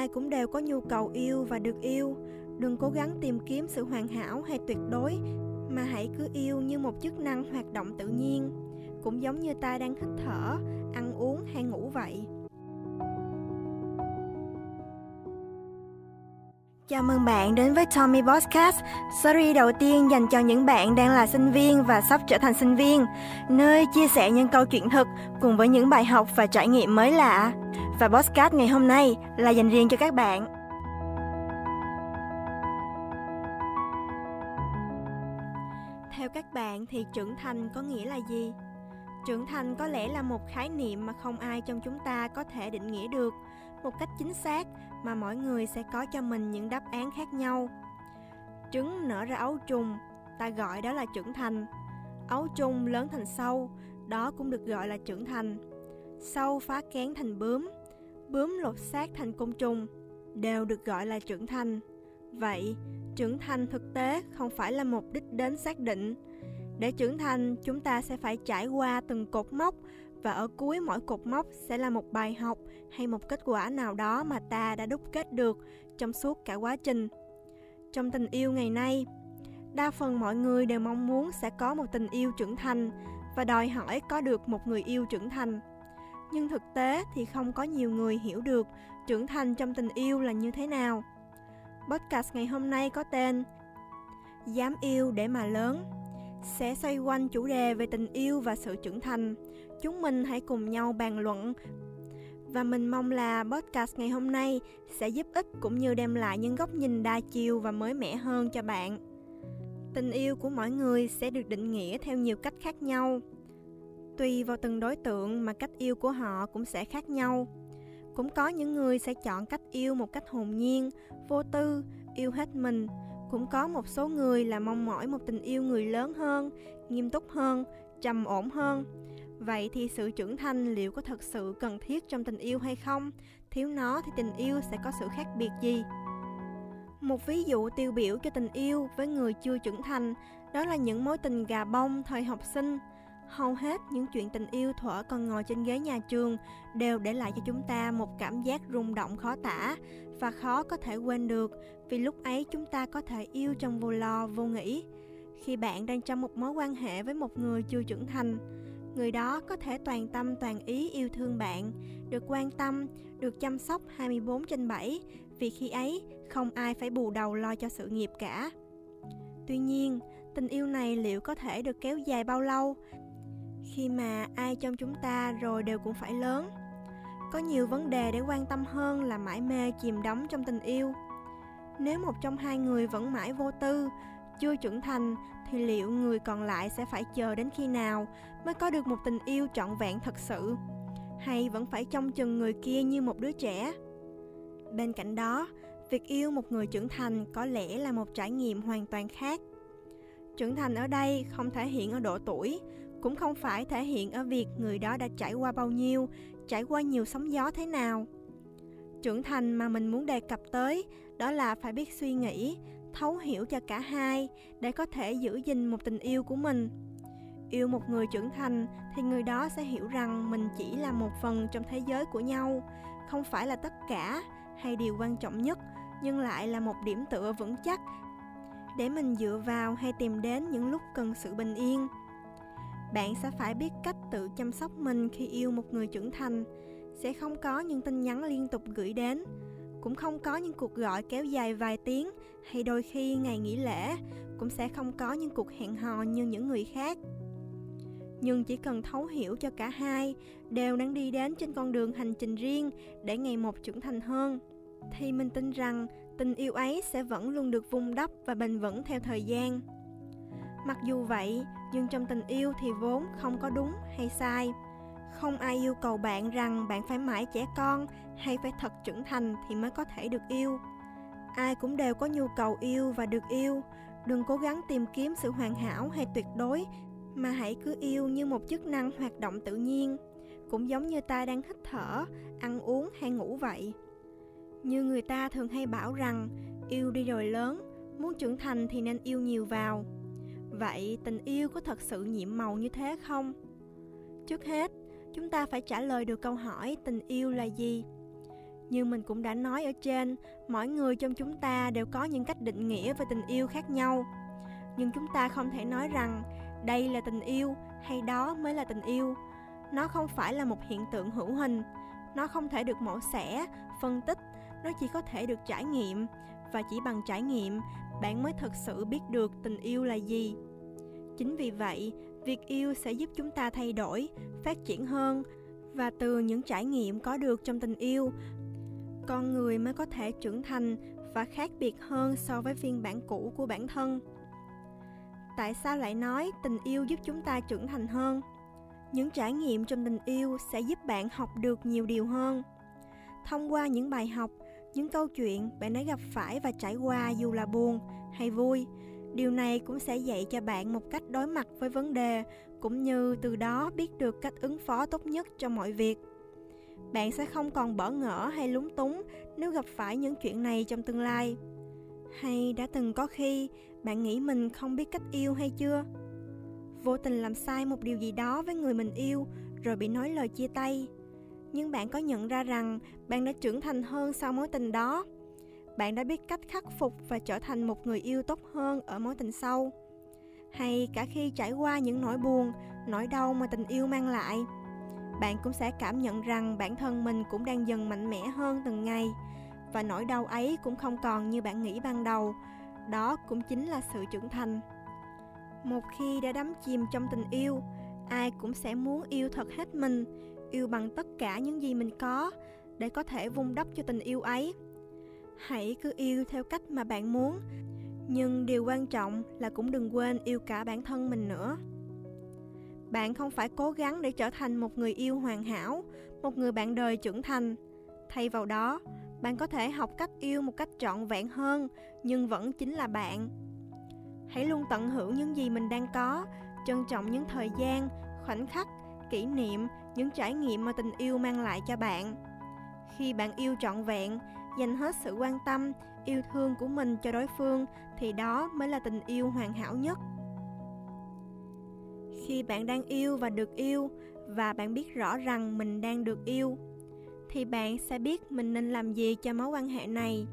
ai cũng đều có nhu cầu yêu và được yêu. Đừng cố gắng tìm kiếm sự hoàn hảo hay tuyệt đối mà hãy cứ yêu như một chức năng hoạt động tự nhiên. Cũng giống như ta đang hít thở ăn uống hay ngủ vậy. Chào mừng bạn đến với Tommy Podcast, series đầu tiên dành cho những bạn đang là sinh viên và sắp trở thành sinh viên, nơi chia sẻ những câu chuyện thực cùng với những bài học và trải nghiệm mới lạ. Và podcast ngày hôm nay là dành riêng cho các bạn. Theo các bạn thì trưởng thành có nghĩa là gì? Trưởng thành có lẽ là một khái niệm mà không ai trong chúng ta có thể định nghĩa được một cách chính xác mà mỗi người sẽ có cho mình những đáp án khác nhau. Trứng nở ra ấu trùng, ta gọi đó là trưởng thành. Ấu trùng lớn thành sâu, đó cũng được gọi là trưởng thành. Sâu phá kén thành bướm, bướm lột xác thành côn trùng, đều được gọi là trưởng thành. Vậy, trưởng thành thực tế không phải là một đích đến xác định. Để trưởng thành, chúng ta sẽ phải trải qua từng cột mốc và ở cuối mỗi cột mốc sẽ là một bài học hay một kết quả nào đó mà ta đã đúc kết được trong suốt cả quá trình. Trong tình yêu ngày nay, đa phần mọi người đều mong muốn sẽ có một tình yêu trưởng thành và đòi hỏi có được một người yêu trưởng thành. Nhưng thực tế thì không có nhiều người hiểu được trưởng thành trong tình yêu là như thế nào. Podcast ngày hôm nay có tên Dám yêu để mà lớn. Sẽ xoay quanh chủ đề về tình yêu và sự trưởng thành. Chúng mình hãy cùng nhau bàn luận. Và mình mong là podcast ngày hôm nay sẽ giúp ích cũng như đem lại những góc nhìn đa chiều và mới mẻ hơn cho bạn. Tình yêu của mỗi người sẽ được định nghĩa theo nhiều cách khác nhau tùy vào từng đối tượng mà cách yêu của họ cũng sẽ khác nhau cũng có những người sẽ chọn cách yêu một cách hồn nhiên, vô tư, yêu hết mình cũng có một số người là mong mỏi một tình yêu người lớn hơn, nghiêm túc hơn, trầm ổn hơn Vậy thì sự trưởng thành liệu có thật sự cần thiết trong tình yêu hay không? Thiếu nó thì tình yêu sẽ có sự khác biệt gì? Một ví dụ tiêu biểu cho tình yêu với người chưa trưởng thành đó là những mối tình gà bông thời học sinh. Hầu hết những chuyện tình yêu thuở còn ngồi trên ghế nhà trường đều để lại cho chúng ta một cảm giác rung động khó tả và khó có thể quên được vì lúc ấy chúng ta có thể yêu trong vô lo, vô nghĩ. Khi bạn đang trong một mối quan hệ với một người chưa trưởng thành, người đó có thể toàn tâm toàn ý yêu thương bạn, được quan tâm, được chăm sóc 24 trên 7 vì khi ấy không ai phải bù đầu lo cho sự nghiệp cả. Tuy nhiên, tình yêu này liệu có thể được kéo dài bao lâu khi mà ai trong chúng ta rồi đều cũng phải lớn? Có nhiều vấn đề để quan tâm hơn là mãi mê chìm đắm trong tình yêu. Nếu một trong hai người vẫn mãi vô tư, chưa trưởng thành thì liệu người còn lại sẽ phải chờ đến khi nào mới có được một tình yêu trọn vẹn thật sự hay vẫn phải trông chừng người kia như một đứa trẻ bên cạnh đó việc yêu một người trưởng thành có lẽ là một trải nghiệm hoàn toàn khác trưởng thành ở đây không thể hiện ở độ tuổi cũng không phải thể hiện ở việc người đó đã trải qua bao nhiêu, trải qua nhiều sóng gió thế nào. Trưởng thành mà mình muốn đề cập tới, đó là phải biết suy nghĩ, thấu hiểu cho cả hai để có thể giữ gìn một tình yêu của mình. Yêu một người trưởng thành thì người đó sẽ hiểu rằng mình chỉ là một phần trong thế giới của nhau, không phải là tất cả hay điều quan trọng nhất, nhưng lại là một điểm tựa vững chắc để mình dựa vào hay tìm đến những lúc cần sự bình yên bạn sẽ phải biết cách tự chăm sóc mình khi yêu một người trưởng thành. Sẽ không có những tin nhắn liên tục gửi đến. Cũng không có những cuộc gọi kéo dài vài tiếng hay đôi khi ngày nghỉ lễ. Cũng sẽ không có những cuộc hẹn hò như những người khác. Nhưng chỉ cần thấu hiểu cho cả hai đều đang đi đến trên con đường hành trình riêng để ngày một trưởng thành hơn, thì mình tin rằng tình yêu ấy sẽ vẫn luôn được vun đắp và bền vững theo thời gian mặc dù vậy, nhưng trong tình yêu thì vốn không có đúng hay sai. Không ai yêu cầu bạn rằng bạn phải mãi trẻ con hay phải thật trưởng thành thì mới có thể được yêu. Ai cũng đều có nhu cầu yêu và được yêu. Đừng cố gắng tìm kiếm sự hoàn hảo hay tuyệt đối, mà hãy cứ yêu như một chức năng hoạt động tự nhiên. Cũng giống như ta đang hít thở, ăn uống hay ngủ vậy. Như người ta thường hay bảo rằng, yêu đi rồi lớn, muốn trưởng thành thì nên yêu nhiều vào vậy tình yêu có thật sự nhiệm màu như thế không? Trước hết, chúng ta phải trả lời được câu hỏi tình yêu là gì. Như mình cũng đã nói ở trên, mỗi người trong chúng ta đều có những cách định nghĩa về tình yêu khác nhau. Nhưng chúng ta không thể nói rằng đây là tình yêu hay đó mới là tình yêu. Nó không phải là một hiện tượng hữu hình. Nó không thể được mổ xẻ, phân tích. Nó chỉ có thể được trải nghiệm. Và chỉ bằng trải nghiệm, bạn mới thực sự biết được tình yêu là gì chính vì vậy, việc yêu sẽ giúp chúng ta thay đổi, phát triển hơn và từ những trải nghiệm có được trong tình yêu, con người mới có thể trưởng thành và khác biệt hơn so với phiên bản cũ của bản thân. Tại sao lại nói tình yêu giúp chúng ta trưởng thành hơn? Những trải nghiệm trong tình yêu sẽ giúp bạn học được nhiều điều hơn. Thông qua những bài học, những câu chuyện bạn đã gặp phải và trải qua dù là buồn hay vui điều này cũng sẽ dạy cho bạn một cách đối mặt với vấn đề, cũng như từ đó biết được cách ứng phó tốt nhất cho mọi việc. Bạn sẽ không còn bỡ ngỡ hay lúng túng nếu gặp phải những chuyện này trong tương lai. Hay đã từng có khi bạn nghĩ mình không biết cách yêu hay chưa? Vô tình làm sai một điều gì đó với người mình yêu, rồi bị nói lời chia tay. Nhưng bạn có nhận ra rằng bạn đã trưởng thành hơn sau mối tình đó bạn đã biết cách khắc phục và trở thành một người yêu tốt hơn ở mối tình sau. Hay cả khi trải qua những nỗi buồn, nỗi đau mà tình yêu mang lại, bạn cũng sẽ cảm nhận rằng bản thân mình cũng đang dần mạnh mẽ hơn từng ngày. Và nỗi đau ấy cũng không còn như bạn nghĩ ban đầu. Đó cũng chính là sự trưởng thành. Một khi đã đắm chìm trong tình yêu, ai cũng sẽ muốn yêu thật hết mình, yêu bằng tất cả những gì mình có để có thể vun đắp cho tình yêu ấy hãy cứ yêu theo cách mà bạn muốn. Nhưng điều quan trọng là cũng đừng quên yêu cả bản thân mình nữa. Bạn không phải cố gắng để trở thành một người yêu hoàn hảo, một người bạn đời trưởng thành. Thay vào đó, bạn có thể học cách yêu một cách trọn vẹn hơn, nhưng vẫn chính là bạn. Hãy luôn tận hưởng những gì mình đang có, trân trọng những thời gian, khoảnh khắc, kỷ niệm, những trải nghiệm mà tình yêu mang lại cho bạn. Khi bạn yêu trọn vẹn dành hết sự quan tâm, yêu thương của mình cho đối phương thì đó mới là tình yêu hoàn hảo nhất. Khi bạn đang yêu và được yêu và bạn biết rõ rằng mình đang được yêu, thì bạn sẽ biết mình nên làm gì cho mối quan hệ này.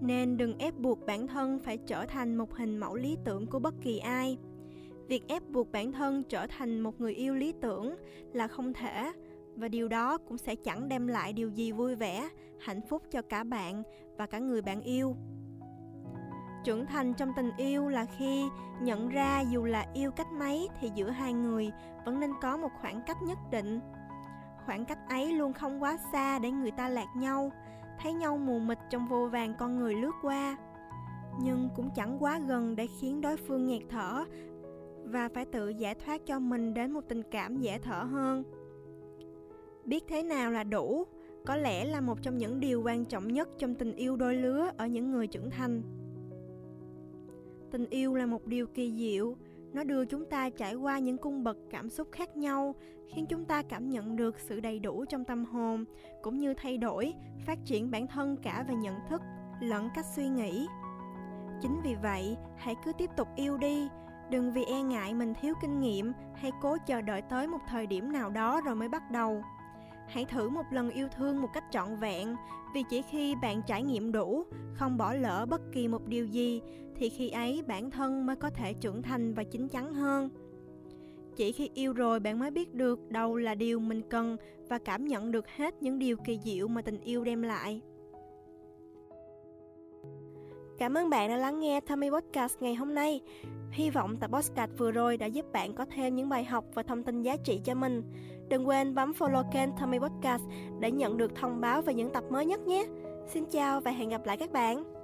Nên đừng ép buộc bản thân phải trở thành một hình mẫu lý tưởng của bất kỳ ai. Việc ép buộc bản thân trở thành một người yêu lý tưởng là không thể và điều đó cũng sẽ chẳng đem lại điều gì vui vẻ, hạnh phúc cho cả bạn và cả người bạn yêu. Trưởng thành trong tình yêu là khi nhận ra dù là yêu cách mấy thì giữa hai người vẫn nên có một khoảng cách nhất định. Khoảng cách ấy luôn không quá xa để người ta lạc nhau, thấy nhau mù mịt trong vô vàng con người lướt qua. Nhưng cũng chẳng quá gần để khiến đối phương nghẹt thở và phải tự giải thoát cho mình đến một tình cảm dễ thở hơn biết thế nào là đủ? Có lẽ là một trong những điều quan trọng nhất trong tình yêu đôi lứa ở những người trưởng thành. Tình yêu là một điều kỳ diệu. Nó đưa chúng ta trải qua những cung bậc cảm xúc khác nhau, khiến chúng ta cảm nhận được sự đầy đủ trong tâm hồn, cũng như thay đổi, phát triển bản thân cả về nhận thức lẫn cách suy nghĩ. Chính vì vậy, hãy cứ tiếp tục yêu đi. Đừng vì e ngại mình thiếu kinh nghiệm hay cố chờ đợi tới một thời điểm nào đó rồi mới bắt đầu hãy thử một lần yêu thương một cách trọn vẹn, vì chỉ khi bạn trải nghiệm đủ, không bỏ lỡ bất kỳ một điều gì, thì khi ấy bản thân mới có thể trưởng thành và chín chắn hơn chỉ khi yêu rồi bạn mới biết được đâu là điều mình cần và cảm nhận được hết những điều kỳ diệu mà tình yêu đem lại Cảm ơn bạn đã lắng nghe Tommy Podcast ngày hôm nay. Hy vọng tập podcast vừa rồi đã giúp bạn có thêm những bài học và thông tin giá trị cho mình. Đừng quên bấm follow kênh Tommy Podcast để nhận được thông báo về những tập mới nhất nhé. Xin chào và hẹn gặp lại các bạn.